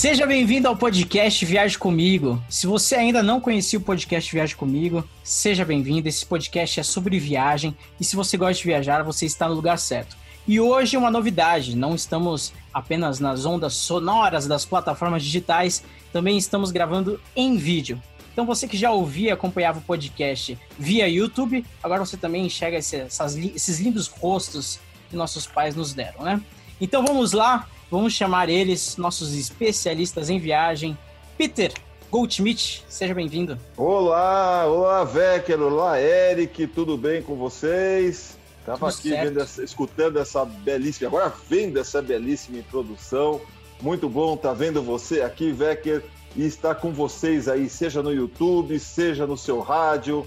Seja bem-vindo ao podcast Viaje Comigo. Se você ainda não conhecia o podcast Viaje Comigo, seja bem-vindo. Esse podcast é sobre viagem e se você gosta de viajar, você está no lugar certo. E hoje uma novidade, não estamos apenas nas ondas sonoras das plataformas digitais, também estamos gravando em vídeo. Então você que já ouvia e acompanhava o podcast via YouTube, agora você também enxerga esses lindos rostos que nossos pais nos deram, né? Então vamos lá, Vamos chamar eles, nossos especialistas em viagem. Peter Goldschmidt, seja bem-vindo. Olá, olá, Vecker, olá, Eric, tudo bem com vocês? Estava aqui essa, escutando essa belíssima, agora vendo essa belíssima introdução. Muito bom estar tá vendo você aqui, Vecker, e estar com vocês aí, seja no YouTube, seja no seu rádio,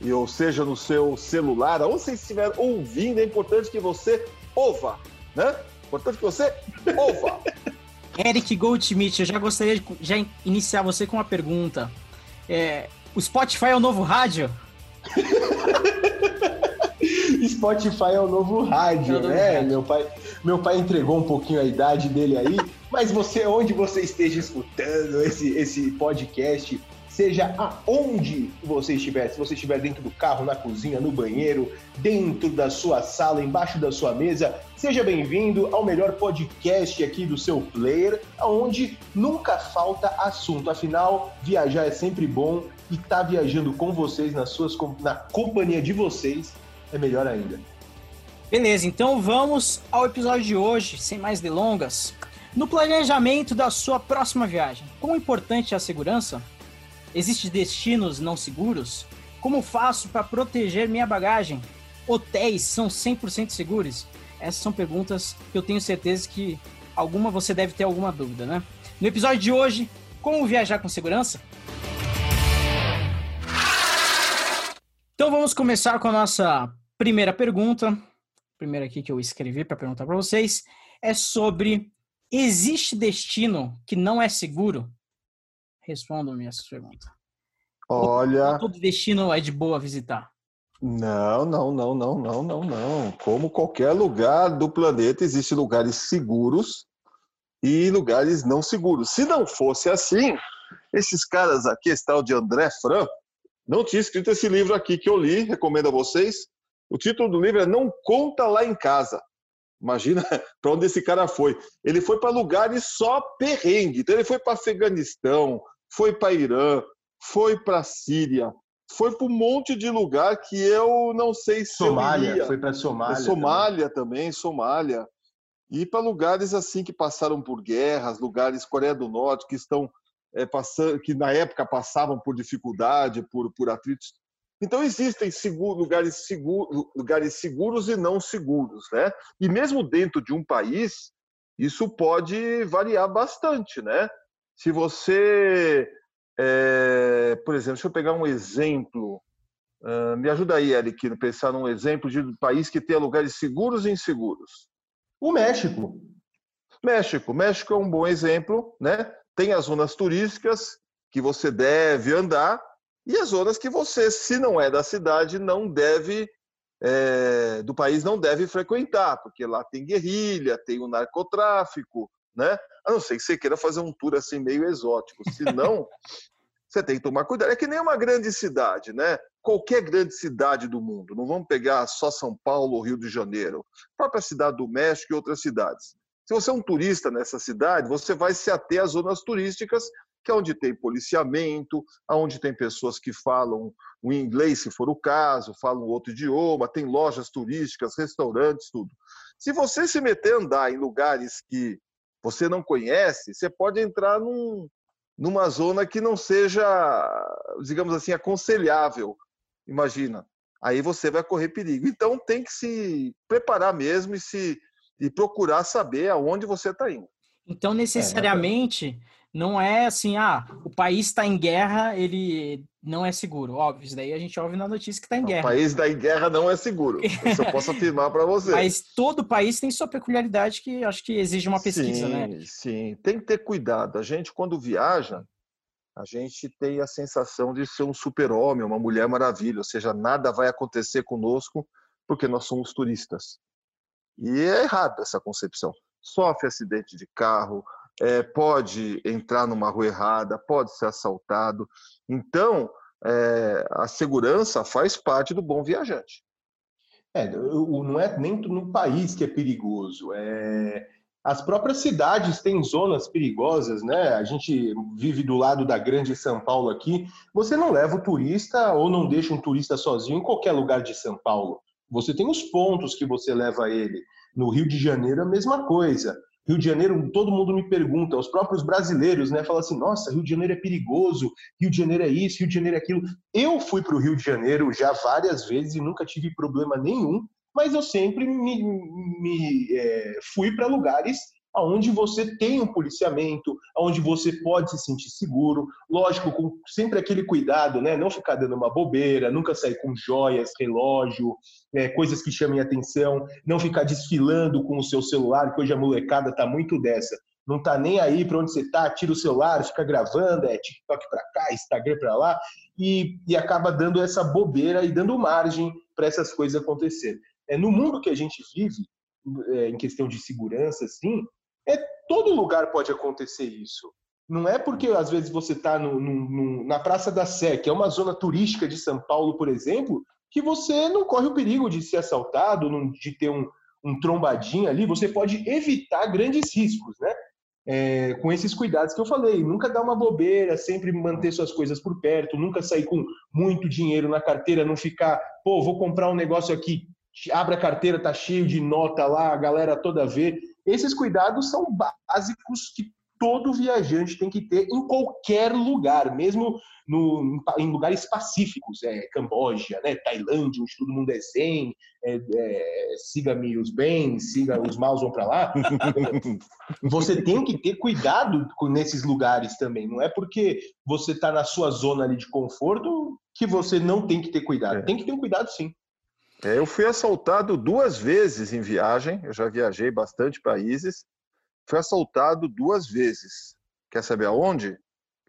e, ou seja no seu celular, onde você estiver ouvindo, é importante que você ouva, né? Importante que você ouva. Eric Goldschmidt, eu já gostaria de já iniciar você com uma pergunta. É, o Spotify é o novo rádio? Spotify é o novo rádio, é o novo né? Rádio. Meu pai, meu pai entregou um pouquinho a idade dele aí, mas você, onde você esteja escutando esse, esse podcast, seja aonde você estiver, se você estiver dentro do carro, na cozinha, no banheiro, dentro da sua sala, embaixo da sua mesa, seja bem-vindo ao melhor podcast aqui do seu player, aonde nunca falta assunto. Afinal, viajar é sempre bom e estar tá viajando com vocês nas suas na companhia de vocês é melhor ainda. Beleza, então vamos ao episódio de hoje, sem mais delongas. No planejamento da sua próxima viagem, quão importante é a segurança? Existem destinos não seguros? Como faço para proteger minha bagagem? Hotéis são 100% seguros? Essas são perguntas que eu tenho certeza que alguma você deve ter alguma dúvida, né? No episódio de hoje, como viajar com segurança? Então vamos começar com a nossa primeira pergunta. Primeira aqui que eu escrevi para perguntar para vocês é sobre existe destino que não é seguro? Respondam-me essa pergunta. Olha. Todo destino é de boa visitar. Não, não, não, não, não, não, não. Como qualquer lugar do planeta, existem lugares seguros e lugares não seguros. Se não fosse assim, esses caras aqui, esse tal de André Fran, não tinha escrito esse livro aqui que eu li, recomendo a vocês. O título do livro é Não Conta Lá em Casa. Imagina para onde esse cara foi. Ele foi para lugares só perrengue. Então ele foi para Afeganistão, foi para Irã, foi para Síria, foi para um monte de lugar que eu não sei se Somália, foi para Somália. Somália também. também, Somália. E para lugares assim que passaram por guerras, lugares Coreia do Norte que estão é, passando, que na época passavam por dificuldade, por, por atritos. Então existem seguro, lugares, seguro, lugares seguros e não seguros, né? E mesmo dentro de um país, isso pode variar bastante, né? Se você é, por exemplo, deixa eu pegar um exemplo. Uh, me ajuda aí, Eric, a pensar num exemplo de um país que tenha lugares seguros e inseguros. O México. México. México é um bom exemplo, né? Tem as zonas turísticas que você deve andar e as zonas que você, se não é da cidade, não deve é, do país não deve frequentar, porque lá tem guerrilha, tem o narcotráfico, né? A não ser que você queira fazer um tour assim meio exótico. Se não, você tem que tomar cuidado. É que nem uma grande cidade, né? Qualquer grande cidade do mundo. Não vamos pegar só São Paulo ou Rio de Janeiro. A própria cidade do México e outras cidades. Se você é um turista nessa cidade, você vai se ater às zonas turísticas, que é onde tem policiamento, onde tem pessoas que falam o inglês, se for o caso, falam outro idioma, tem lojas turísticas, restaurantes, tudo. Se você se meter a andar em lugares que você não conhece, você pode entrar num, numa zona que não seja, digamos assim, aconselhável. Imagina. Aí você vai correr perigo. Então tem que se preparar mesmo e se e procurar saber aonde você está indo. Então necessariamente não é assim, ah, o país está em guerra, ele não é seguro. Óbvio, isso daí a gente ouve na notícia que está em guerra. O país da em guerra não é seguro. Isso eu posso afirmar para você. Mas todo país tem sua peculiaridade que acho que exige uma pesquisa, sim, né? Sim, tem que ter cuidado. A gente, quando viaja, a gente tem a sensação de ser um super-homem, uma mulher maravilha, ou seja, nada vai acontecer conosco porque nós somos turistas. E é errado essa concepção. Sofre acidente de carro, é, pode entrar numa rua errada, pode ser assaltado. Então, é, a segurança faz parte do bom viajante. É, não é nem no país que é perigoso, é, as próprias cidades têm zonas perigosas, né? A gente vive do lado da grande São Paulo aqui. Você não leva o turista ou não deixa um turista sozinho em qualquer lugar de São Paulo. Você tem os pontos que você leva ele. No Rio de Janeiro, a mesma coisa. Rio de Janeiro, todo mundo me pergunta, os próprios brasileiros, né? Falam assim: nossa, Rio de Janeiro é perigoso, Rio de Janeiro é isso, Rio de Janeiro é aquilo. Eu fui para o Rio de Janeiro já várias vezes e nunca tive problema nenhum mas eu sempre me, me é, fui para lugares onde você tem um policiamento, onde você pode se sentir seguro, lógico, com sempre aquele cuidado, né? Não ficar dando uma bobeira, nunca sair com joias, relógio, é, coisas que chamem atenção, não ficar desfilando com o seu celular, que hoje a molecada tá muito dessa. Não tá nem aí para onde você tá, tira o celular, fica gravando, é TikTok para cá, Instagram para lá, e, e acaba dando essa bobeira e dando margem para essas coisas acontecerem. É, no mundo que a gente vive, é, em questão de segurança, assim, é todo lugar pode acontecer isso. Não é porque às vezes você está na Praça da Sé, que é uma zona turística de São Paulo, por exemplo, que você não corre o perigo de ser assaltado, de ter um, um trombadinho ali. Você pode evitar grandes riscos, né? É, com esses cuidados que eu falei. Nunca dar uma bobeira, sempre manter suas coisas por perto, nunca sair com muito dinheiro na carteira, não ficar, pô, vou comprar um negócio aqui, abre a carteira, tá cheio de nota lá, a galera toda vê. Esses cuidados são básicos que todo viajante tem que ter em qualquer lugar, mesmo no, em lugares pacíficos, é, Camboja, né, Tailândia, onde todo mundo é zen, é, é, siga-me os bens, siga os maus vão para lá. você tem que ter cuidado nesses lugares também. Não é porque você está na sua zona ali de conforto que você não tem que ter cuidado. É. Tem que ter um cuidado sim. É, eu fui assaltado duas vezes em viagem, eu já viajei bastante países. Fui assaltado duas vezes. Quer saber aonde?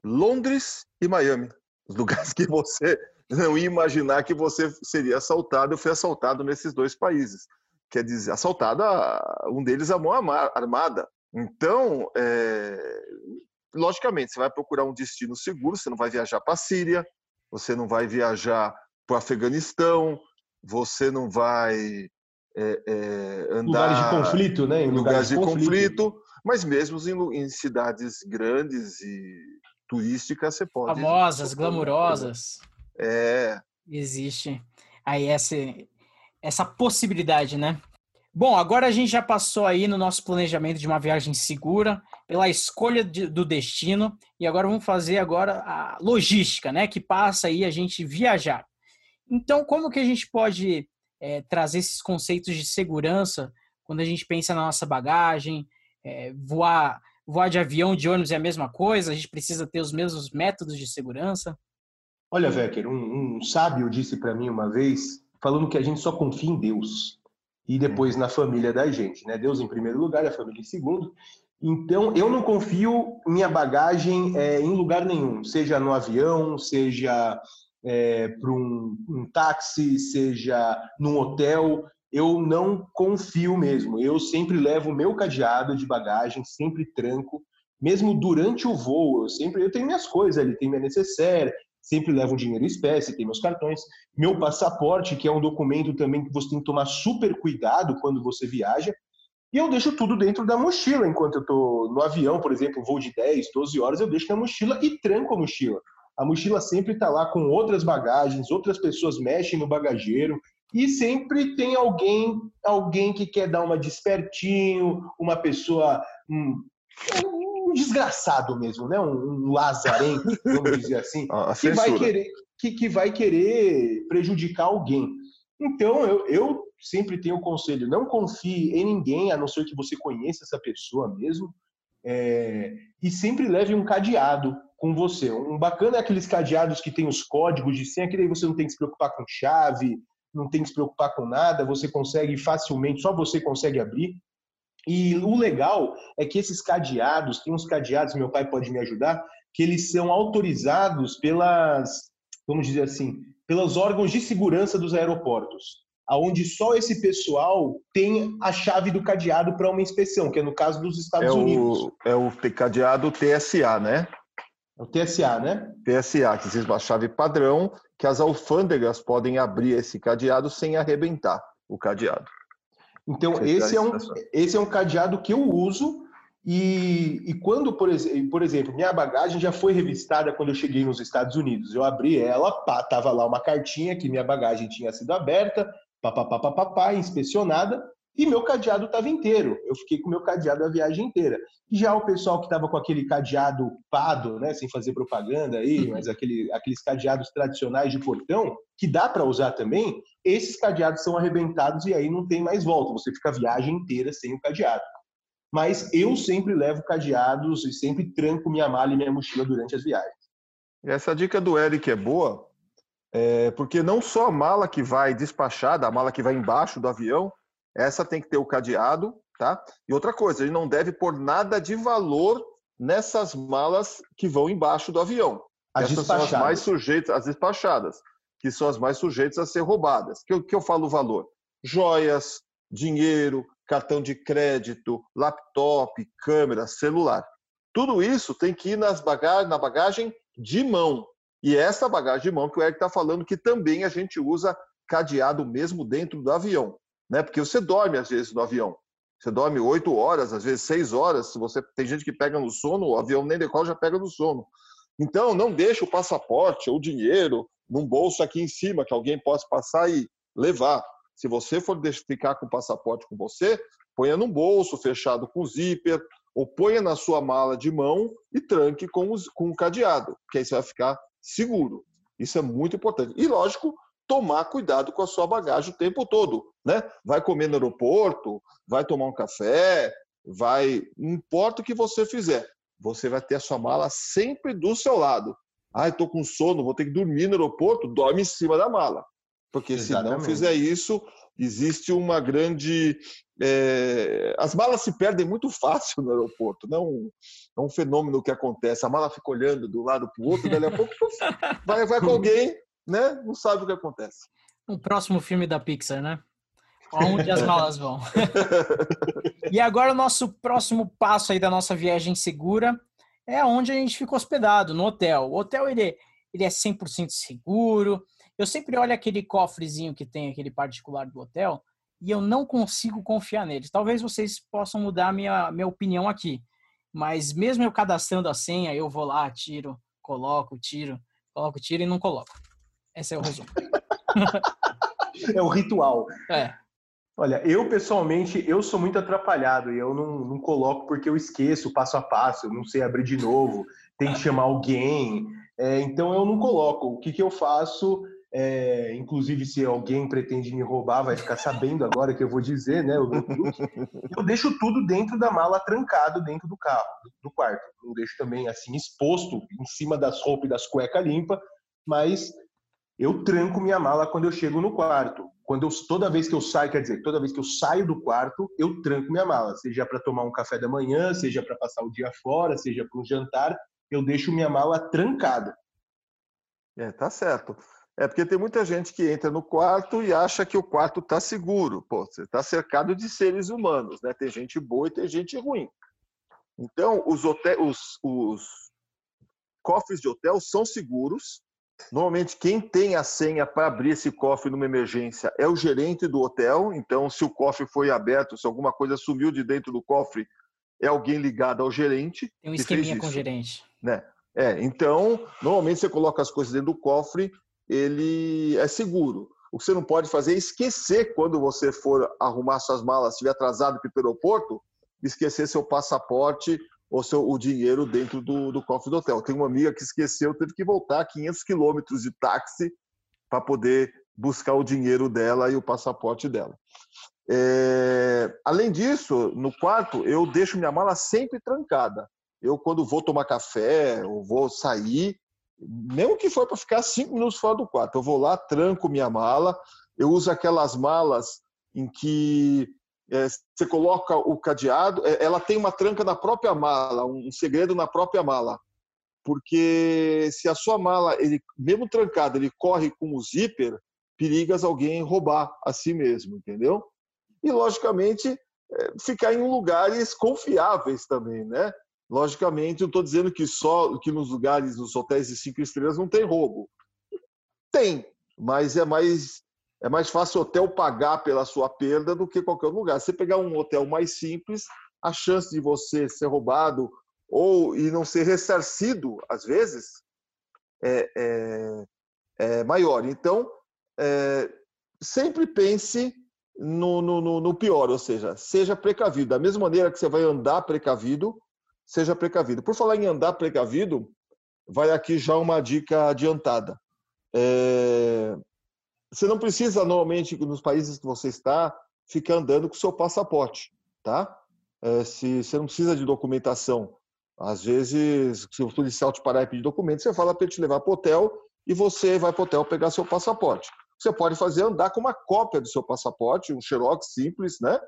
Londres e Miami. Os lugares que você não ia imaginar que você seria assaltado. Eu fui assaltado nesses dois países. Quer dizer, assaltado, a, um deles a mão armada. Então, é, logicamente, você vai procurar um destino seguro, você não vai viajar para a Síria, você não vai viajar para o Afeganistão, você não vai é, é, andar... Lugares de conflito, né? Em lugares, lugares de conflito. conflito, mas mesmo em, em, cidades grandes e turísticas você pode... Famosas, glamurosas. É. Existe aí essa, essa possibilidade, né? Bom, agora a gente já passou aí no nosso planejamento de uma viagem segura, pela escolha de, do destino, e agora vamos fazer agora a logística, né? Que passa aí a gente viajar. Então, como que a gente pode é, trazer esses conceitos de segurança quando a gente pensa na nossa bagagem, é, voar, voar de avião, de ônibus é a mesma coisa, a gente precisa ter os mesmos métodos de segurança? Olha, Wecker, um, um sábio disse para mim uma vez, falando que a gente só confia em Deus e depois na família da gente, né? Deus em primeiro lugar, a família em segundo. Então, eu não confio minha bagagem é, em lugar nenhum, seja no avião, seja é, para um, um táxi, seja num hotel, eu não confio mesmo. Eu sempre levo meu cadeado de bagagem, sempre tranco, mesmo durante o voo. Eu sempre eu tenho minhas coisas ali, tenho minha necessaire, sempre levo dinheiro em espécie, tenho meus cartões, meu passaporte, que é um documento também que você tem que tomar super cuidado quando você viaja. E eu deixo tudo dentro da mochila enquanto eu estou no avião, por exemplo, voo de 10, 12 horas, eu deixo na mochila e tranco a mochila a mochila sempre está lá com outras bagagens, outras pessoas mexem no bagageiro e sempre tem alguém, alguém que quer dar uma despertinho, uma pessoa um, um desgraçado mesmo, né? Um, um lazarento, vamos dizer assim, que vai querer que, que vai querer prejudicar alguém. Então, eu, eu sempre tenho o conselho: não confie em ninguém, a não ser que você conheça essa pessoa mesmo, é, e sempre leve um cadeado com você. Um bacana é aqueles cadeados que tem os códigos de senha, que daí você não tem que se preocupar com chave, não tem que se preocupar com nada, você consegue facilmente, só você consegue abrir. E o legal é que esses cadeados, tem uns cadeados, meu pai pode me ajudar, que eles são autorizados pelas, vamos dizer assim, pelos órgãos de segurança dos aeroportos. aonde só esse pessoal tem a chave do cadeado para uma inspeção, que é no caso dos Estados é Unidos. O, é o cadeado TSA, né? É o TSA, né? TSA, que existe uma chave padrão que as alfândegas podem abrir esse cadeado sem arrebentar o cadeado. Então, esse é, um, esse é um cadeado que eu uso e, e quando, por, por, exemplo, minha bagagem já foi revistada quando eu cheguei nos Estados Unidos. Eu abri ela, pá, tava lá uma cartinha que minha bagagem tinha sido aberta, papapá, inspecionada, e meu cadeado estava inteiro. Eu fiquei com meu cadeado a viagem inteira. Já o pessoal que estava com aquele cadeado pado, né, sem fazer propaganda aí, uhum. mas aquele, aqueles cadeados tradicionais de portão, que dá para usar também, esses cadeados são arrebentados e aí não tem mais volta. Você fica a viagem inteira sem o cadeado mas eu sempre levo cadeados e sempre tranco minha mala e minha mochila durante as viagens. Essa dica do Eric é boa, é, porque não só a mala que vai despachada, a mala que vai embaixo do avião, essa tem que ter o cadeado, tá? E outra coisa, ele não deve pôr nada de valor nessas malas que vão embaixo do avião. As Essas despachadas. são as mais sujeitas, as despachadas, que são as mais sujeitas a ser roubadas. Que, que eu falo valor? Joias, dinheiro, cartão de crédito, laptop, câmera, celular. Tudo isso tem que ir nas bagagem, na bagagem de mão. E é essa bagagem de mão que o Eric está falando que também a gente usa cadeado mesmo dentro do avião. Né? Porque você dorme às vezes no avião. Você dorme oito horas, às vezes seis horas. Se você tem gente que pega no sono, o avião nem decola já pega no sono. Então, não deixe o passaporte ou o dinheiro num bolso aqui em cima que alguém possa passar e levar. Se você for ficar com o passaporte com você, ponha num bolso fechado com zíper, ou ponha na sua mala de mão e tranque com, os, com o cadeado, que aí você vai ficar seguro. Isso é muito importante. E, lógico, tomar cuidado com a sua bagagem o tempo todo. Né? Vai comer no aeroporto, vai tomar um café, vai. Não importa o que você fizer, você vai ter a sua mala sempre do seu lado. Ah, estou com sono, vou ter que dormir no aeroporto, dorme em cima da mala. Porque Exatamente. se não fizer isso, existe uma grande. É... As malas se perdem muito fácil no aeroporto, não é um fenômeno que acontece. A mala fica olhando de um lado para o outro, dali a pouco vai, vai com alguém, né? Não sabe o que acontece. Um próximo filme da Pixar, né? Onde as malas vão. e agora o nosso próximo passo aí da nossa viagem segura é onde a gente fica hospedado, no hotel. O hotel ele, ele é 100% seguro, eu sempre olho aquele cofrezinho que tem aquele particular do hotel e eu não consigo confiar neles. Talvez vocês possam mudar a minha, minha opinião aqui. Mas mesmo eu cadastrando a senha, eu vou lá, tiro, coloco, tiro, coloco, tiro e não coloco. Esse é o resumo. é o ritual. É. Olha, eu pessoalmente, eu sou muito atrapalhado e eu não, não coloco porque eu esqueço passo a passo, eu não sei abrir de novo, tem que chamar alguém, é, então eu não coloco. O que, que eu faço? É, inclusive, se alguém pretende me roubar, vai ficar sabendo agora que eu vou dizer, né? Eu, eu deixo tudo dentro da mala, trancado dentro do carro, do quarto. Não deixo também assim exposto em cima das roupas e das cuecas limpas, mas eu tranco minha mala quando eu chego no quarto. Quando eu, toda vez que eu saio, quer dizer, toda vez que eu saio do quarto, eu tranco minha mala, seja para tomar um café da manhã, seja para passar o dia fora, seja para um jantar, eu deixo minha mala trancada. É, tá certo. É porque tem muita gente que entra no quarto e acha que o quarto está seguro. Pô, você está cercado de seres humanos, né? Tem gente boa e tem gente ruim. Então, os, hotel, os, os cofres de hotel são seguros. Normalmente, quem tem a senha para abrir esse cofre numa emergência é o gerente do hotel. Então, se o cofre foi aberto, se alguma coisa sumiu de dentro do cofre, é alguém ligado ao gerente. Tem um esqueminha com o gerente. Né? É, então, normalmente você coloca as coisas dentro do cofre ele é seguro. O que você não pode fazer é esquecer quando você for arrumar suas malas, estiver atrasado para o aeroporto, esquecer seu passaporte ou seu, o dinheiro dentro do, do cofre do hotel. Tem uma amiga que esqueceu, teve que voltar 500 quilômetros de táxi para poder buscar o dinheiro dela e o passaporte dela. É... Além disso, no quarto, eu deixo minha mala sempre trancada. Eu, quando vou tomar café ou vou sair, mesmo que for para ficar cinco minutos fora do quarto, eu vou lá, tranco minha mala, eu uso aquelas malas em que é, você coloca o cadeado, é, ela tem uma tranca na própria mala, um segredo na própria mala. Porque se a sua mala, ele, mesmo trancado, ele corre com o zíper, perigas alguém roubar a si mesmo, entendeu? E, logicamente, é, ficar em lugares confiáveis também, né? Logicamente, eu estou dizendo que só que nos lugares, nos hotéis de cinco estrelas, não tem roubo. Tem, mas é mais é mais fácil o hotel pagar pela sua perda do que qualquer lugar. Se você pegar um hotel mais simples, a chance de você ser roubado ou e não ser ressarcido, às vezes, é, é, é maior. Então, é, sempre pense no, no, no pior, ou seja, seja precavido. Da mesma maneira que você vai andar precavido, seja precavido. Por falar em andar precavido, vai aqui já uma dica adiantada. É... Você não precisa, normalmente, nos países que você está, ficar andando com o seu passaporte, tá? É, se você não precisa de documentação. Às vezes, se o policial te parar e pedir documento, você fala para ele te levar para o hotel e você vai para o hotel pegar seu passaporte. Você pode fazer andar com uma cópia do seu passaporte, um xerox simples, né?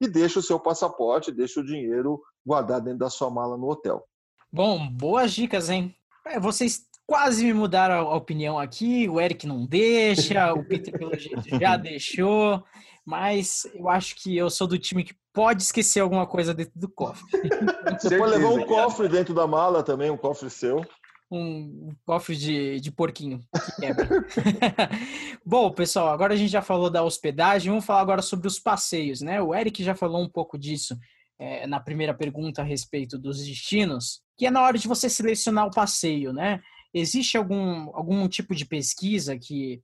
E deixa o seu passaporte, deixa o dinheiro guardado dentro da sua mala no hotel. Bom, boas dicas, hein? É, vocês quase me mudaram a opinião aqui. O Eric não deixa, o Peter, pelo jeito, já deixou. Mas eu acho que eu sou do time que pode esquecer alguma coisa dentro do cofre. Você pode levar um cofre dentro da mala também, um cofre seu um cofre de, de porquinho que quebra. Bom, pessoal, agora a gente já falou da hospedagem, vamos falar agora sobre os passeios, né? O Eric já falou um pouco disso é, na primeira pergunta a respeito dos destinos, que é na hora de você selecionar o passeio, né? Existe algum, algum tipo de pesquisa que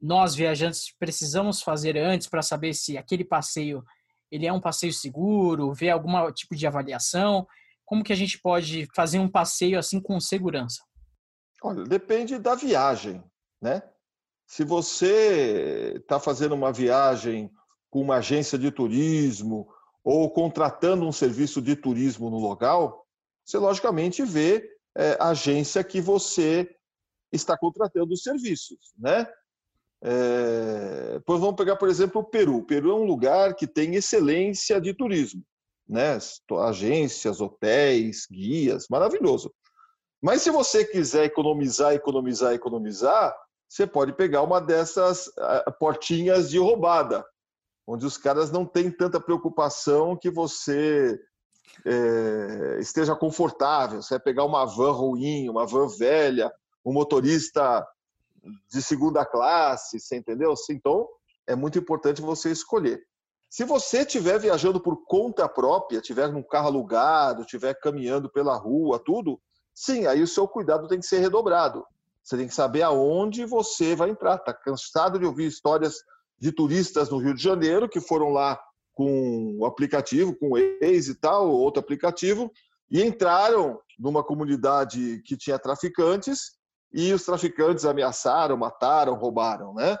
nós viajantes precisamos fazer antes para saber se aquele passeio ele é um passeio seguro, ver algum tipo de avaliação? como que a gente pode fazer um passeio assim com segurança? Olha, depende da viagem, né? Se você está fazendo uma viagem com uma agência de turismo ou contratando um serviço de turismo no local, você logicamente vê é, agência que você está contratando os serviços, né? É, pois vamos pegar, por exemplo, o Peru. O Peru é um lugar que tem excelência de turismo né? agências, hotéis, guias, maravilhoso. Mas se você quiser economizar, economizar, economizar, você pode pegar uma dessas portinhas de roubada, onde os caras não têm tanta preocupação que você é, esteja confortável. Você vai pegar uma van ruim, uma van velha, um motorista de segunda classe, você entendeu? Então, é muito importante você escolher. Se você estiver viajando por conta própria, estiver num carro alugado, estiver caminhando pela rua, tudo, sim, aí o seu cuidado tem que ser redobrado. Você tem que saber aonde você vai entrar. Está cansado de ouvir histórias de turistas no Rio de Janeiro que foram lá com o aplicativo, com o Waze e tal, outro aplicativo, e entraram numa comunidade que tinha traficantes e os traficantes ameaçaram, mataram, roubaram, né?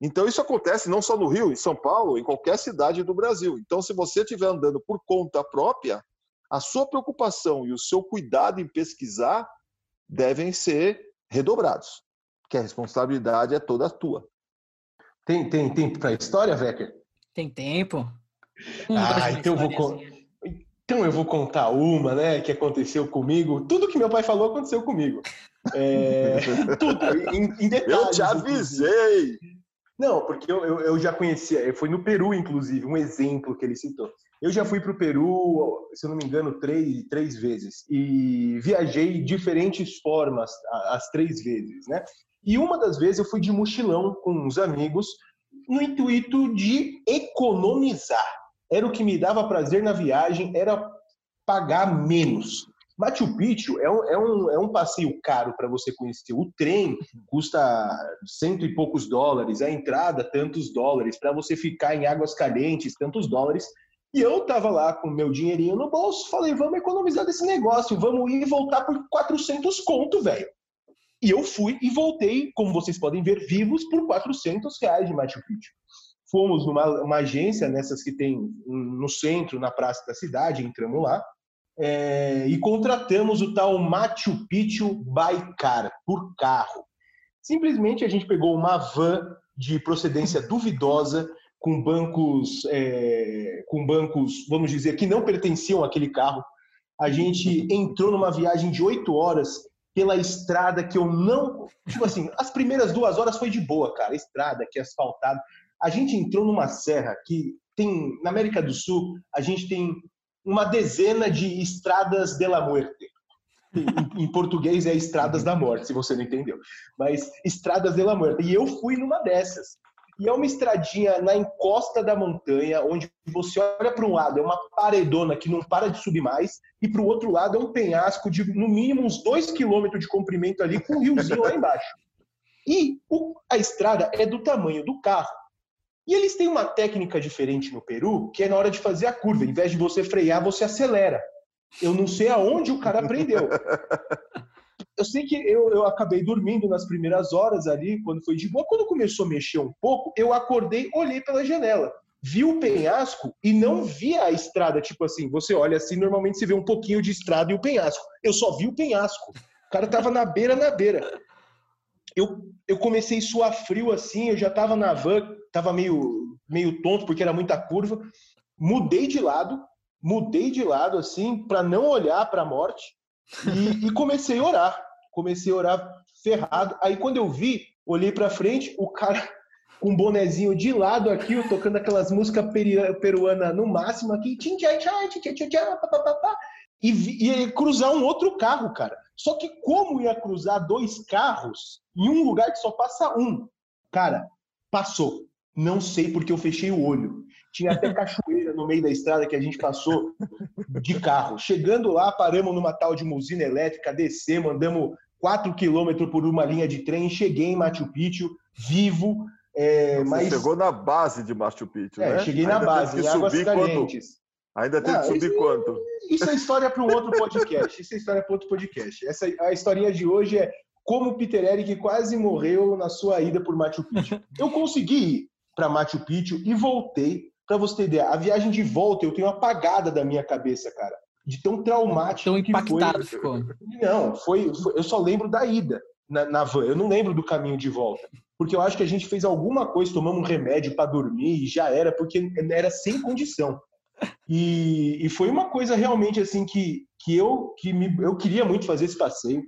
Então, isso acontece não só no Rio, em São Paulo, em qualquer cidade do Brasil. Então, se você estiver andando por conta própria, a sua preocupação e o seu cuidado em pesquisar devem ser redobrados, porque a responsabilidade é toda tua. Tem, tem tempo para a história, Vecker? Tem tempo. Um ah, então eu, vou, então eu vou contar uma, né, que aconteceu comigo. Tudo que meu pai falou aconteceu comigo. É, tudo, em, em detalhes. Eu te avisei! Não, porque eu, eu, eu, já conhecia, foi no Peru, inclusive, um exemplo que ele citou. Eu já fui para o Peru, se eu não me engano, três, três vezes. E viajei de diferentes formas as três vezes, né? E uma das vezes eu fui de mochilão com uns amigos no intuito de economizar. Era o que me dava prazer na viagem, era pagar menos. Machu Picchu é um, é um, é um passeio caro para você conhecer. O trem custa cento e poucos dólares, a entrada tantos dólares, para você ficar em águas calientes, tantos dólares. E eu tava lá com meu dinheirinho no bolso, falei, vamos economizar desse negócio, vamos ir e voltar por 400 conto, velho. E eu fui e voltei, como vocês podem ver, vivos por 400 reais de Machu Picchu. Fomos numa agência, nessas que tem no centro, na praça da cidade, entramos lá, é, e contratamos o tal Machu Picchu by car, por carro. Simplesmente a gente pegou uma van de procedência duvidosa, com bancos, é, com bancos, vamos dizer, que não pertenciam àquele carro. A gente entrou numa viagem de oito horas pela estrada que eu não. Tipo assim, as primeiras duas horas foi de boa, cara. Estrada que é asfaltado. A gente entrou numa serra que tem. Na América do Sul, a gente tem uma dezena de estradas de la muerte. Em, em português é estradas da morte, se você não entendeu. Mas estradas de la muerte. E eu fui numa dessas. E é uma estradinha na encosta da montanha, onde você olha para um lado, é uma paredona que não para de subir mais, e para o outro lado é um penhasco de no mínimo uns dois quilômetros de comprimento ali, com um riozinho lá embaixo. E o, a estrada é do tamanho do carro. E eles têm uma técnica diferente no Peru, que é na hora de fazer a curva, em vez de você frear, você acelera. Eu não sei aonde o cara aprendeu. eu sei que eu, eu acabei dormindo nas primeiras horas ali, quando foi de boa. Quando começou a mexer um pouco, eu acordei, olhei pela janela. Vi o penhasco e não vi a estrada. Tipo assim, você olha assim, normalmente você vê um pouquinho de estrada e o penhasco. Eu só vi o penhasco. O cara tava na beira, na beira. Eu, eu comecei a suar frio assim, eu já tava na van, tava meio, meio tonto porque era muita curva. Mudei de lado, mudei de lado assim, para não olhar para a morte e, e, comecei a orar. Comecei a orar ferrado. Aí quando eu vi, olhei para frente, o cara com um bonezinho de lado aqui, tocando aquelas músicas peruanas no máximo aqui, e cruzar um outro carro, cara. Só que como ia cruzar dois carros em um lugar que só passa um? Cara, passou. Não sei porque eu fechei o olho. Tinha até cachoeira no meio da estrada que a gente passou de carro. Chegando lá, paramos numa tal de usina elétrica, descemos, andamos 4 quilômetros por uma linha de trem, cheguei em Machu Picchu, vivo. É, Você mas... chegou na base de Machu Picchu, é, né? cheguei na Ainda base, em Águas. Quanto... Ainda tem que subir isso, quanto? Isso é história para um outro podcast. Isso é história para outro podcast. Essa, a historinha de hoje é como o Peter Eric quase morreu na sua ida por Machu Picchu. Eu consegui ir para Machu Picchu e voltei Pra você ter ideia, a viagem de volta eu tenho apagada da minha cabeça, cara. De tão traumático tão impactado que foi. ficou. Não, foi, foi, eu só lembro da ida na, na van. Eu não lembro do caminho de volta. Porque eu acho que a gente fez alguma coisa, tomamos um remédio para dormir e já era, porque era sem condição. E, e, foi uma coisa realmente assim que, que, eu, que me, eu queria muito fazer esse passeio.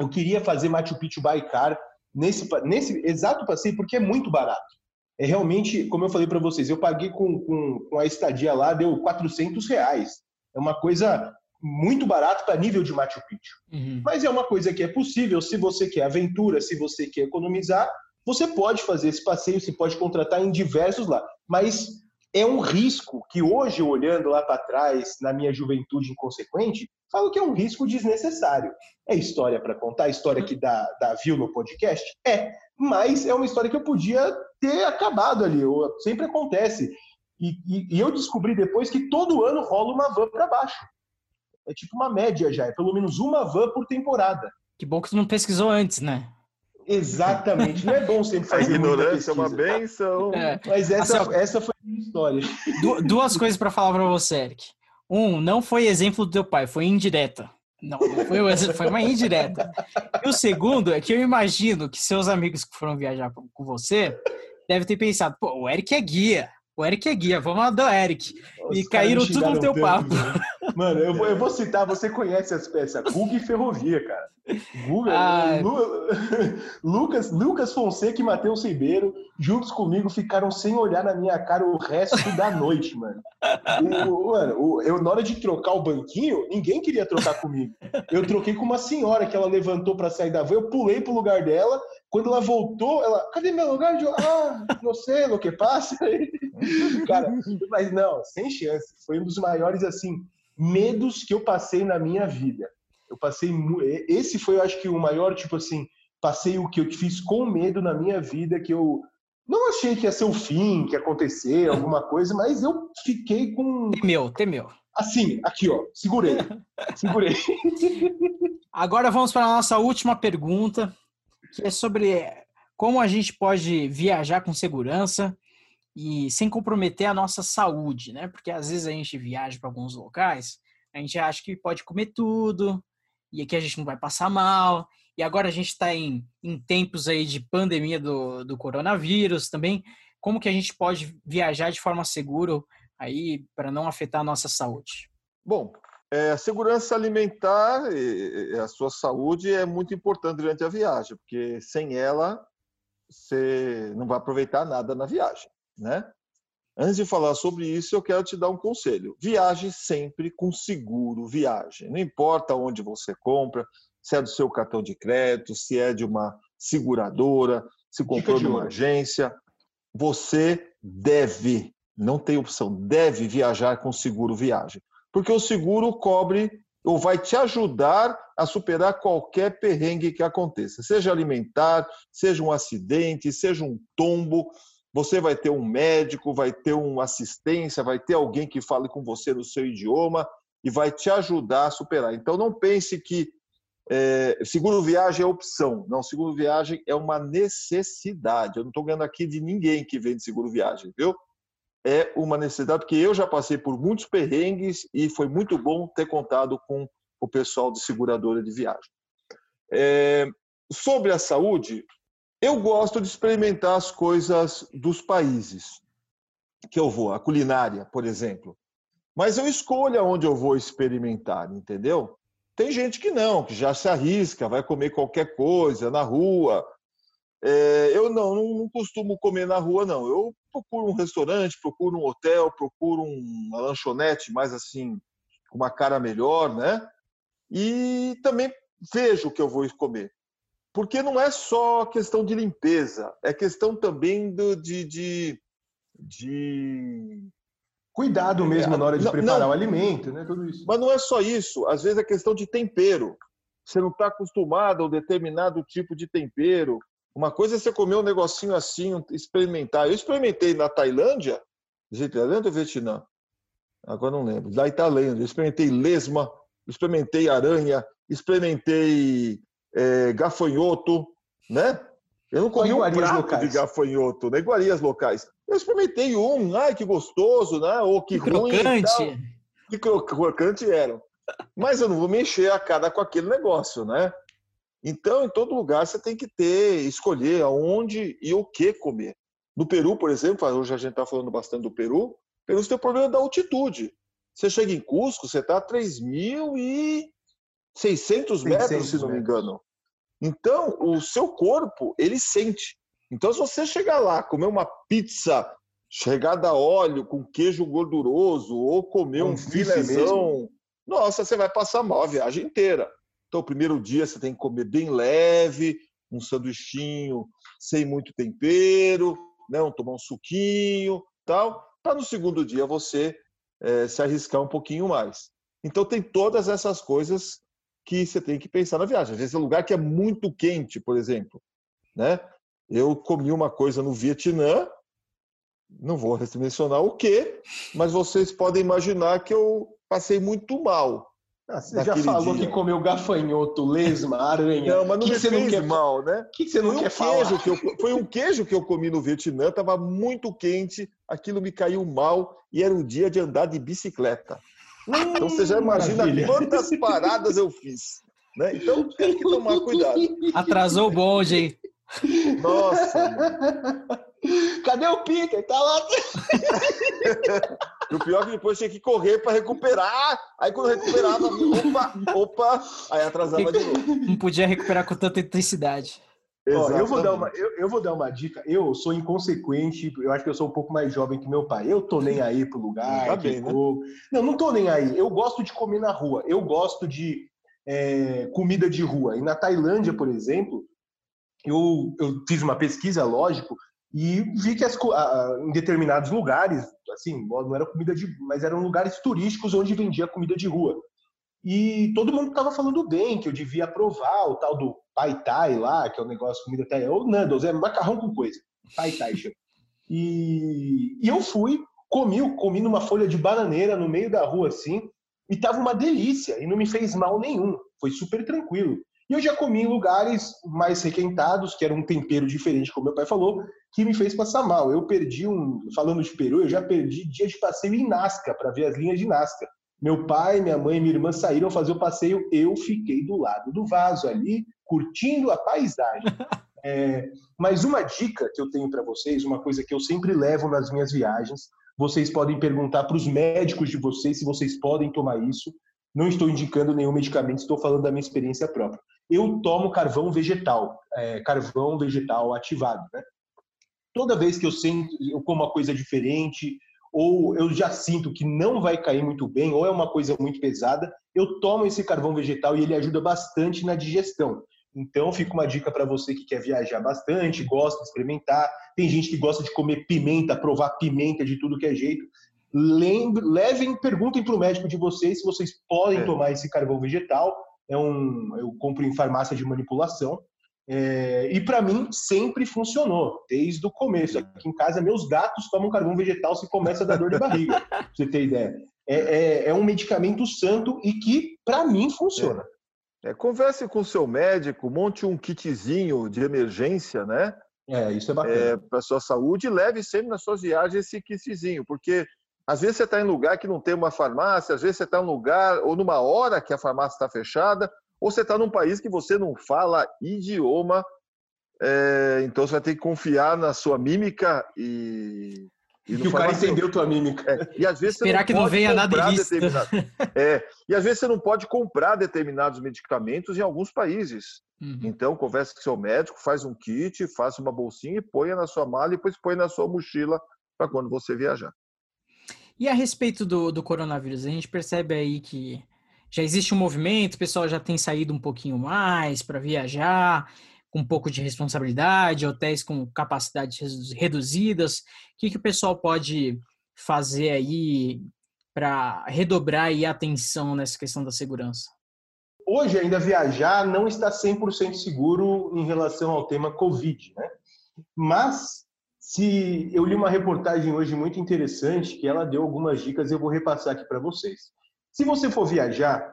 Eu queria fazer Machu Picchu Baikar nesse, nesse exato passeio, porque é muito barato é realmente, como eu falei para vocês, eu paguei com, com, com, a estadia lá, deu 400 reais. É uma coisa muito barata para nível de Machu Picchu. Uhum. Mas é uma coisa que é possível, se você quer aventura, se você quer economizar, você pode fazer esse passeio, você pode contratar em diversos lá. Mas é um risco que hoje, olhando lá para trás, na minha juventude inconsequente, falo que é um risco desnecessário. É história para contar, história que dá, dá view no podcast? É, mas é uma história que eu podia ter acabado ali, sempre acontece. E, e, e eu descobri depois que todo ano rola uma van para baixo. É tipo uma média já, é pelo menos uma van por temporada. Que bom que tu não pesquisou antes, né? Exatamente. Não é bom sempre fazer A ignorância é uma benção. É. Mas essa, assim, essa foi história. Duas coisas para falar para você, Eric. Um, não foi exemplo do teu pai, foi indireta. Não, foi, foi uma indireta. E o segundo é que eu imagino que seus amigos que foram viajar com você devem ter pensado, pô, o Eric é guia. O Eric é guia, vamos lá do Eric. Os e caíram tudo no teu papo. Né? Mano, eu vou, eu vou citar, você conhece as peças, Google e Ferrovia, cara. Google, Lu, Lucas, Lucas Fonseca e Matheus Ribeiro, juntos comigo, ficaram sem olhar na minha cara o resto da noite, mano. O, mano o, eu, na hora de trocar o banquinho, ninguém queria trocar comigo. Eu troquei com uma senhora que ela levantou para sair da van, eu pulei pro lugar dela, quando ela voltou, ela, cadê meu lugar? Eu, ah, não sei o que passa. Cara, mas não, sem chance. Foi um dos maiores, assim, medos que eu passei na minha vida. Eu passei. Esse foi, eu acho que, o maior, tipo assim, passeio que eu fiz com medo na minha vida, que eu não achei que ia ser o fim, que ia acontecer, alguma coisa, mas eu fiquei com. Temeu, temeu. Assim, aqui, ó, segurei. Segurei. Agora vamos para a nossa última pergunta, que é sobre como a gente pode viajar com segurança e sem comprometer a nossa saúde, né? Porque às vezes a gente viaja para alguns locais, a gente acha que pode comer tudo e aqui a gente não vai passar mal. E agora a gente está em, em tempos aí de pandemia do, do coronavírus também. Como que a gente pode viajar de forma segura aí para não afetar a nossa saúde? Bom, É, a segurança alimentar e, e a sua saúde é muito importante durante a viagem, porque sem ela você não vai aproveitar nada na viagem, né? Antes de falar sobre isso, eu quero te dar um conselho. Viaje sempre com seguro viagem. Não importa onde você compra, se é do seu cartão de crédito, se é de uma seguradora, se comprou de uma agência, você deve, não tem opção, deve viajar com seguro viagem. Porque o seguro cobre ou vai te ajudar a superar qualquer perrengue que aconteça, seja alimentar, seja um acidente, seja um tombo, você vai ter um médico, vai ter uma assistência, vai ter alguém que fale com você no seu idioma e vai te ajudar a superar. Então não pense que é, seguro viagem é opção. Não, seguro viagem é uma necessidade. Eu não estou ganhando aqui de ninguém que vende seguro viagem, viu? É uma necessidade, porque eu já passei por muitos perrengues e foi muito bom ter contado com o pessoal de seguradora de viagem. É, sobre a saúde, eu gosto de experimentar as coisas dos países que eu vou, a culinária, por exemplo. Mas eu escolho aonde eu vou experimentar, entendeu? Tem gente que não, que já se arrisca, vai comer qualquer coisa na rua. É, eu não, não, costumo comer na rua, não. Eu procuro um restaurante, procuro um hotel, procuro uma lanchonete mais assim, com uma cara melhor, né? E também vejo o que eu vou comer. Porque não é só questão de limpeza, é questão também do, de, de, de... Cuidado mesmo é, na hora de não, preparar não, o alimento, né? Tudo isso. Mas não é só isso, às vezes é questão de tempero. Você não está acostumado a um determinado tipo de tempero. Uma coisa é você comer um negocinho assim, experimentar. Eu experimentei na Tailândia, Tailândia ou Vietnã? Agora não lembro. Da Tailândia, eu experimentei lesma, experimentei aranha, experimentei é, gafanhoto, né? Eu não comi um prato locais. de gafanhoto, né? Iguarias locais. Eu experimentei um, ai que gostoso, né? Ou que, que ruim. Crocante. Que crocante eram. Mas eu não vou mexer a cara com aquele negócio, né? Então, em todo lugar você tem que ter, escolher aonde e o que comer. No Peru, por exemplo, hoje a gente está falando bastante do Peru, Peru você tem o problema da altitude. Você chega em Cusco, você está a 3.600 metros, se não me engano. Então, o seu corpo, ele sente. Então, se você chegar lá, comer uma pizza chegada a óleo com queijo gorduroso ou comer um, um filézão, nossa, você vai passar mal a viagem inteira. Então, o primeiro dia você tem que comer bem leve, um sanduichinho sem muito tempero, né, um, tomar um suquinho, tal, para no segundo dia você é, se arriscar um pouquinho mais. Então, tem todas essas coisas que você tem que pensar na viagem. Às vezes é um lugar que é muito quente, por exemplo. Né? Eu comi uma coisa no Vietnã, não vou mencionar o que, mas vocês podem imaginar que eu passei muito mal. Ah, você já falou dia. que comeu gafanhoto, lesma, aranha. Não, mas não que me você fez quer... mal, né? O que você não foi quer um falar? Que eu... Foi um queijo que eu comi no Vietnã, estava muito quente, aquilo me caiu mal e era o dia de andar de bicicleta. Então você já imagina Maravilha. quantas paradas eu fiz. Né? Então tem que tomar cuidado. Atrasou o bonde, hein? Nossa! Cadê o Peter? Tá lá. E o pior é que depois tinha que correr para recuperar. Aí quando recuperava, opa, opa, aí atrasava de novo. Não podia recuperar com tanta intensidade. Ó, eu, vou dar uma, eu, eu, vou dar uma dica. Eu sou inconsequente, eu acho que eu sou um pouco mais jovem que meu pai. Eu tô nem aí pro lugar. Tá bem, né? Não, não tô nem aí. Eu gosto de comer na rua. Eu gosto de é, comida de rua. E na Tailândia, por exemplo, eu, eu fiz uma pesquisa, lógico, e vi que as, em determinados lugares, assim, não era comida de, mas eram lugares turísticos onde vendia comida de rua. E todo mundo estava falando bem, que eu devia provar o tal do Pai Thai lá, que é o negócio de comida thai. Ou Nandos, é macarrão com coisa. Pai Thai, e, e eu fui, comi, comi numa folha de bananeira no meio da rua assim, e tava uma delícia, e não me fez mal nenhum. Foi super tranquilo. E eu já comi em lugares mais requentados, que era um tempero diferente, como meu pai falou, que me fez passar mal. Eu perdi um, falando de Peru, eu já perdi dia de passeio em Nazca, para ver as linhas de Nazca. Meu pai, minha mãe e minha irmã saíram fazer o passeio, eu fiquei do lado do vaso ali, curtindo a paisagem. É, mas uma dica que eu tenho para vocês, uma coisa que eu sempre levo nas minhas viagens, vocês podem perguntar para os médicos de vocês se vocês podem tomar isso. Não estou indicando nenhum medicamento, estou falando da minha experiência própria. Eu tomo carvão vegetal, é, carvão vegetal ativado. Né? Toda vez que eu sinto, eu como uma coisa diferente, ou eu já sinto que não vai cair muito bem, ou é uma coisa muito pesada, eu tomo esse carvão vegetal e ele ajuda bastante na digestão. Então, fica uma dica para você que quer viajar bastante, gosta de experimentar. Tem gente que gosta de comer pimenta, provar pimenta de tudo que é jeito. Lembre, levem, perguntem para o médico de vocês se vocês podem é. tomar esse carvão vegetal. É um, eu compro em farmácia de manipulação. É, e para mim sempre funcionou, desde o começo. Aqui em casa, meus gatos tomam carvão vegetal se começa a dar dor de barriga, pra você ter ideia. É, é, é um medicamento santo e que, para mim, funciona. É. É, converse com o seu médico, monte um kitzinho de emergência, né? É, isso é bacana. É, para sua saúde e leve sempre nas suas viagens esse kitzinho, porque às vezes você está em lugar que não tem uma farmácia, às vezes você está em um lugar ou numa hora que a farmácia está fechada, ou você está num país que você não fala idioma, é, então você vai ter que confiar na sua mímica e e que o cara entendeu tua mímica. É, e às vezes Esperar que não venha nada determinado... é, E às vezes você não pode comprar determinados medicamentos em alguns países. Uhum. Então, converse com seu médico, faz um kit, faça uma bolsinha e ponha na sua mala e depois põe na sua mochila para quando você viajar. E a respeito do, do coronavírus, a gente percebe aí que já existe um movimento, o pessoal já tem saído um pouquinho mais para viajar com um pouco de responsabilidade, hotéis com capacidades reduzidas. O que, que o pessoal pode fazer aí para redobrar aí a atenção nessa questão da segurança? Hoje ainda viajar não está 100% seguro em relação ao tema Covid, né? Mas se eu li uma reportagem hoje muito interessante que ela deu algumas dicas, eu vou repassar aqui para vocês. Se você for viajar,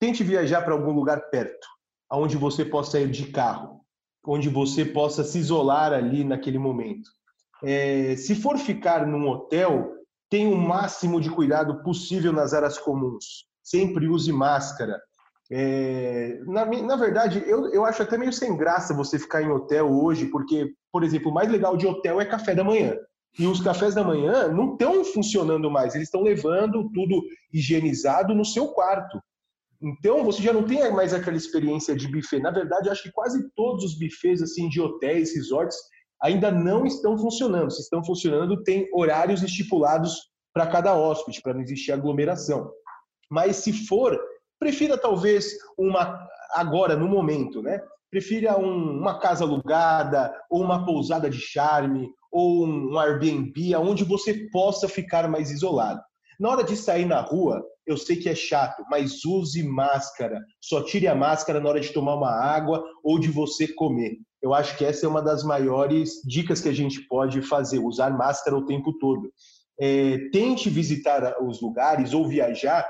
tente viajar para algum lugar perto, aonde você possa ir de carro onde você possa se isolar ali naquele momento. É, se for ficar num hotel, tenha o máximo de cuidado possível nas áreas comuns. Sempre use máscara. É, na, na, verdade, eu, eu acho até meio sem graça você ficar em hotel hoje, porque, por exemplo, o mais legal de hotel é café da manhã. E os cafés da manhã não estão funcionando mais, eles estão levando tudo higienizado no seu quarto. Então, você já não tem mais aquela experiência de buffet. Na verdade, acho que quase todos os buffets assim de hotéis, resorts, ainda não estão funcionando. Se estão funcionando, tem horários estipulados para cada hóspede, para não existir aglomeração. Mas se for, prefira talvez uma agora no momento, né? Prefira um, uma casa alugada ou uma pousada de charme ou um, Airbnb, onde você possa ficar mais isolado. Na hora de sair na rua, eu sei que é chato, mas use máscara. Só tire a máscara na hora de tomar uma água ou de você comer. Eu acho que essa é uma das maiores dicas que a gente pode fazer, usar máscara o tempo todo. É, tente visitar os lugares ou viajar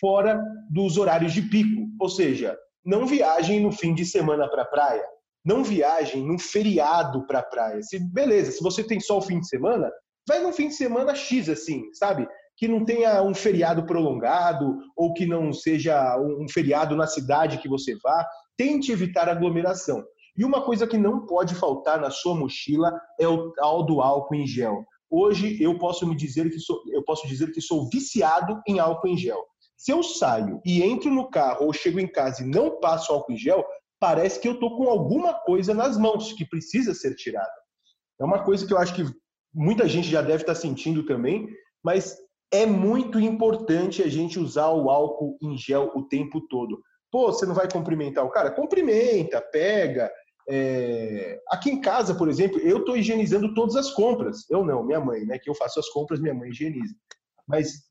fora dos horários de pico, ou seja, não viajem no fim de semana para a praia, não viajem num feriado para a praia. Se, beleza, se você tem só o fim de semana, vai no fim de semana X, assim, sabe? que não tenha um feriado prolongado ou que não seja um feriado na cidade que você vá. Tente evitar aglomeração. E uma coisa que não pode faltar na sua mochila é o tal do álcool em gel. Hoje eu posso me dizer que sou, eu posso dizer que sou viciado em álcool em gel. Se eu saio e entro no carro ou chego em casa e não passo álcool em gel, parece que eu estou com alguma coisa nas mãos que precisa ser tirada. É uma coisa que eu acho que muita gente já deve estar sentindo também, mas é muito importante a gente usar o álcool em gel o tempo todo. Pô, você não vai cumprimentar o cara? Cumprimenta, pega. É... Aqui em casa, por exemplo, eu estou higienizando todas as compras. Eu não, minha mãe, né? Que eu faço as compras, minha mãe higieniza. Mas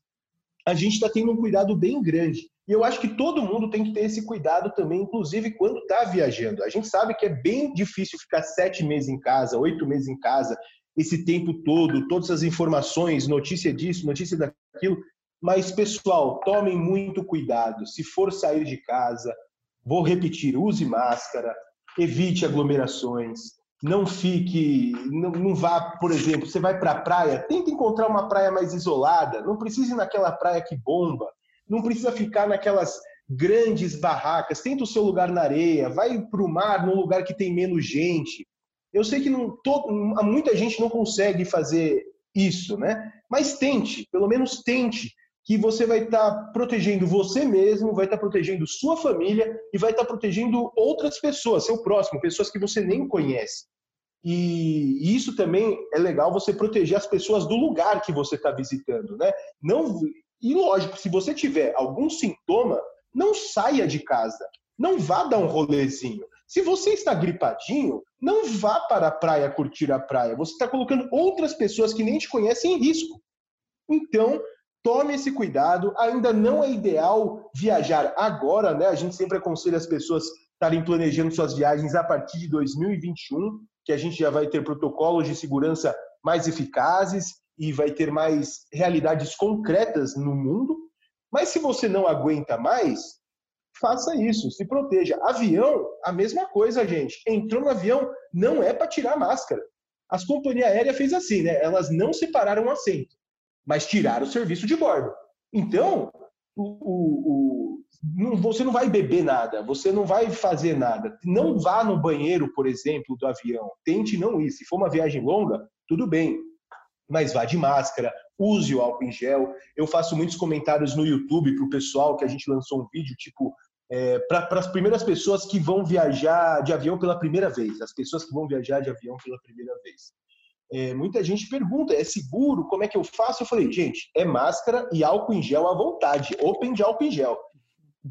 a gente está tendo um cuidado bem grande. E eu acho que todo mundo tem que ter esse cuidado também, inclusive quando está viajando. A gente sabe que é bem difícil ficar sete meses em casa, oito meses em casa, esse tempo todo, todas as informações, notícia disso, notícia daquilo. Mas, pessoal, tomem muito cuidado. Se for sair de casa, vou repetir: use máscara, evite aglomerações, não fique, não, não vá, por exemplo, você vai para a praia, tenta encontrar uma praia mais isolada, não precisa ir naquela praia que bomba, não precisa ficar naquelas grandes barracas, tenta o seu lugar na areia, vai para o mar num lugar que tem menos gente, eu sei que não, todo, muita gente não consegue fazer isso, né? Mas tente, pelo menos tente. que você vai estar tá protegendo você mesmo, vai estar tá protegendo sua família e vai estar tá protegendo outras pessoas, seu próximo, pessoas que você nem conhece. E isso também é legal você proteger as pessoas do lugar que você está visitando, né? Não e lógico, se você tiver algum sintoma, não saia de casa, não vá dar um rolezinho. Se você está gripadinho, não vá para a praia curtir a praia. Você está colocando outras pessoas que nem te conhecem em risco. Então, tome esse cuidado. Ainda não é ideal viajar agora, né? A gente sempre aconselha as pessoas estarem planejando suas viagens a partir de 2021, que a gente já vai ter protocolos de segurança mais eficazes e vai ter mais realidades concretas no mundo. Mas se você não aguenta mais, faça isso, se proteja. Avião, a mesma coisa, gente. Entrou no avião, não é para tirar máscara. As companhias aéreas fez assim, né? Elas não separaram o assento mas tirar o serviço de bordo. Então, o, o, não, você não vai beber nada, você não vai fazer nada. Não vá no banheiro, por exemplo, do avião. Tente não ir. Se for uma viagem longa, tudo bem. Mas vá de máscara, use o álcool em gel. Eu faço muitos comentários no YouTube para o pessoal que a gente lançou um vídeo, tipo, é, para as primeiras pessoas que vão viajar de avião pela primeira vez, as pessoas que vão viajar de avião pela primeira vez. É, muita gente pergunta, é seguro? Como é que eu faço? Eu falei, gente, é máscara e álcool em gel à vontade. Open de álcool em gel.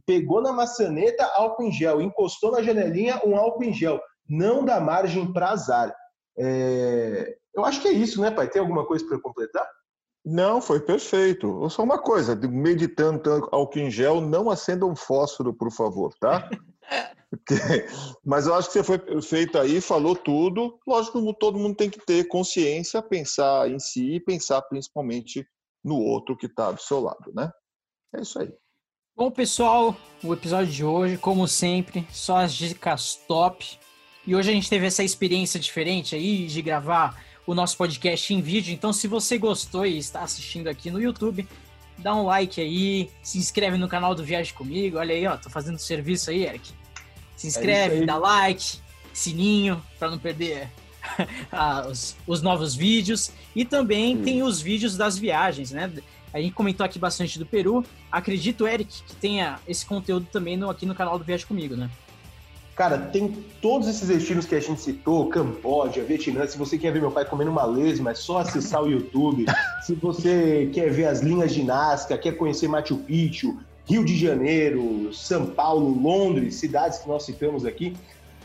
Pegou na maçaneta, álcool em gel. Encostou na janelinha, um álcool em gel. Não dá margem para azar. É... Eu acho que é isso, né, pai? Tem alguma coisa para completar? Não, foi perfeito. Só uma coisa, meditando álcool em gel, não acenda um fósforo, por favor, tá? Mas eu acho que você foi perfeito aí, falou tudo. Lógico todo mundo tem que ter consciência, pensar em si e pensar principalmente no outro que está do seu lado, né? É isso aí. Bom, pessoal, o episódio de hoje, como sempre, só as dicas top. E hoje a gente teve essa experiência diferente aí de gravar o nosso podcast em vídeo. Então, se você gostou e está assistindo aqui no YouTube, dá um like aí, se inscreve no canal do Viagem Comigo. Olha aí, ó, tô fazendo serviço aí, Eric. Se inscreve, é dá like, sininho, para não perder ah, os, os, novos vídeos. E também hum. tem os vídeos das viagens, né? A gente comentou aqui bastante do Peru. Acredito, Eric, que tenha esse conteúdo também no, aqui no canal do Viagem Comigo, né? Cara, tem todos esses destinos que a gente citou, Camboja, Vietnã. Se você quer ver meu pai comendo uma lesma, é só acessar o YouTube. Se você quer ver as linhas de Nazca, quer conhecer Machu Picchu, Rio de Janeiro, São Paulo, Londres, cidades que nós citamos aqui,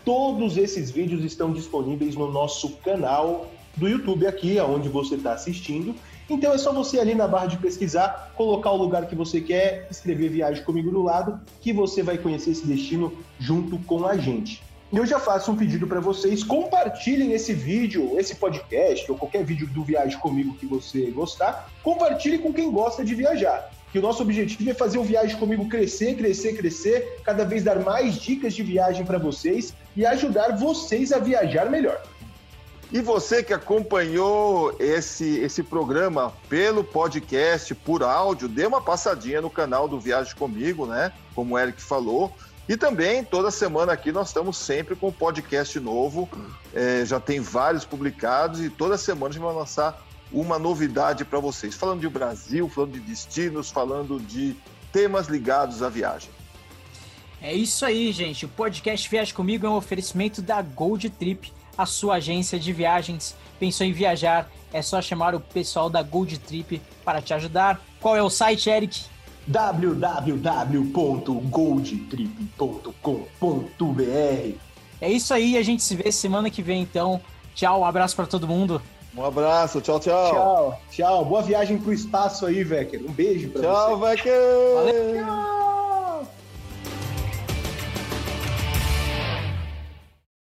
todos esses vídeos estão disponíveis no nosso canal do YouTube aqui, aonde você está assistindo. Então é só você ali na barra de pesquisar, colocar o lugar que você quer, escrever viagem comigo do lado, que você vai conhecer esse destino junto com a gente. E eu já faço um pedido para vocês, compartilhem esse vídeo, esse podcast ou qualquer vídeo do Viagem Comigo que você gostar, compartilhe com quem gosta de viajar. Que o nosso objetivo é fazer o Viagem Comigo crescer, crescer, crescer, cada vez dar mais dicas de viagem para vocês e ajudar vocês a viajar melhor. E você que acompanhou esse, esse programa pelo podcast, por áudio, dê uma passadinha no canal do Viagem Comigo, né? Como o Eric falou. E também, toda semana aqui, nós estamos sempre com podcast novo. É, já tem vários publicados e toda semana a gente vai lançar uma novidade para vocês. Falando de Brasil, falando de destinos, falando de temas ligados à viagem. É isso aí, gente. O podcast Viagem Comigo é um oferecimento da Gold Trip a sua agência de viagens. Pensou em viajar? É só chamar o pessoal da Gold Trip para te ajudar. Qual é o site, Eric? www.goldtrip.com.br É isso aí, a gente se vê semana que vem então. Tchau, um abraço para todo mundo. Um abraço, tchau, tchau. Tchau, tchau. Boa viagem pro espaço aí, Vecker. Um beijo pra tchau, você. Tchau, Vecker. Valeu.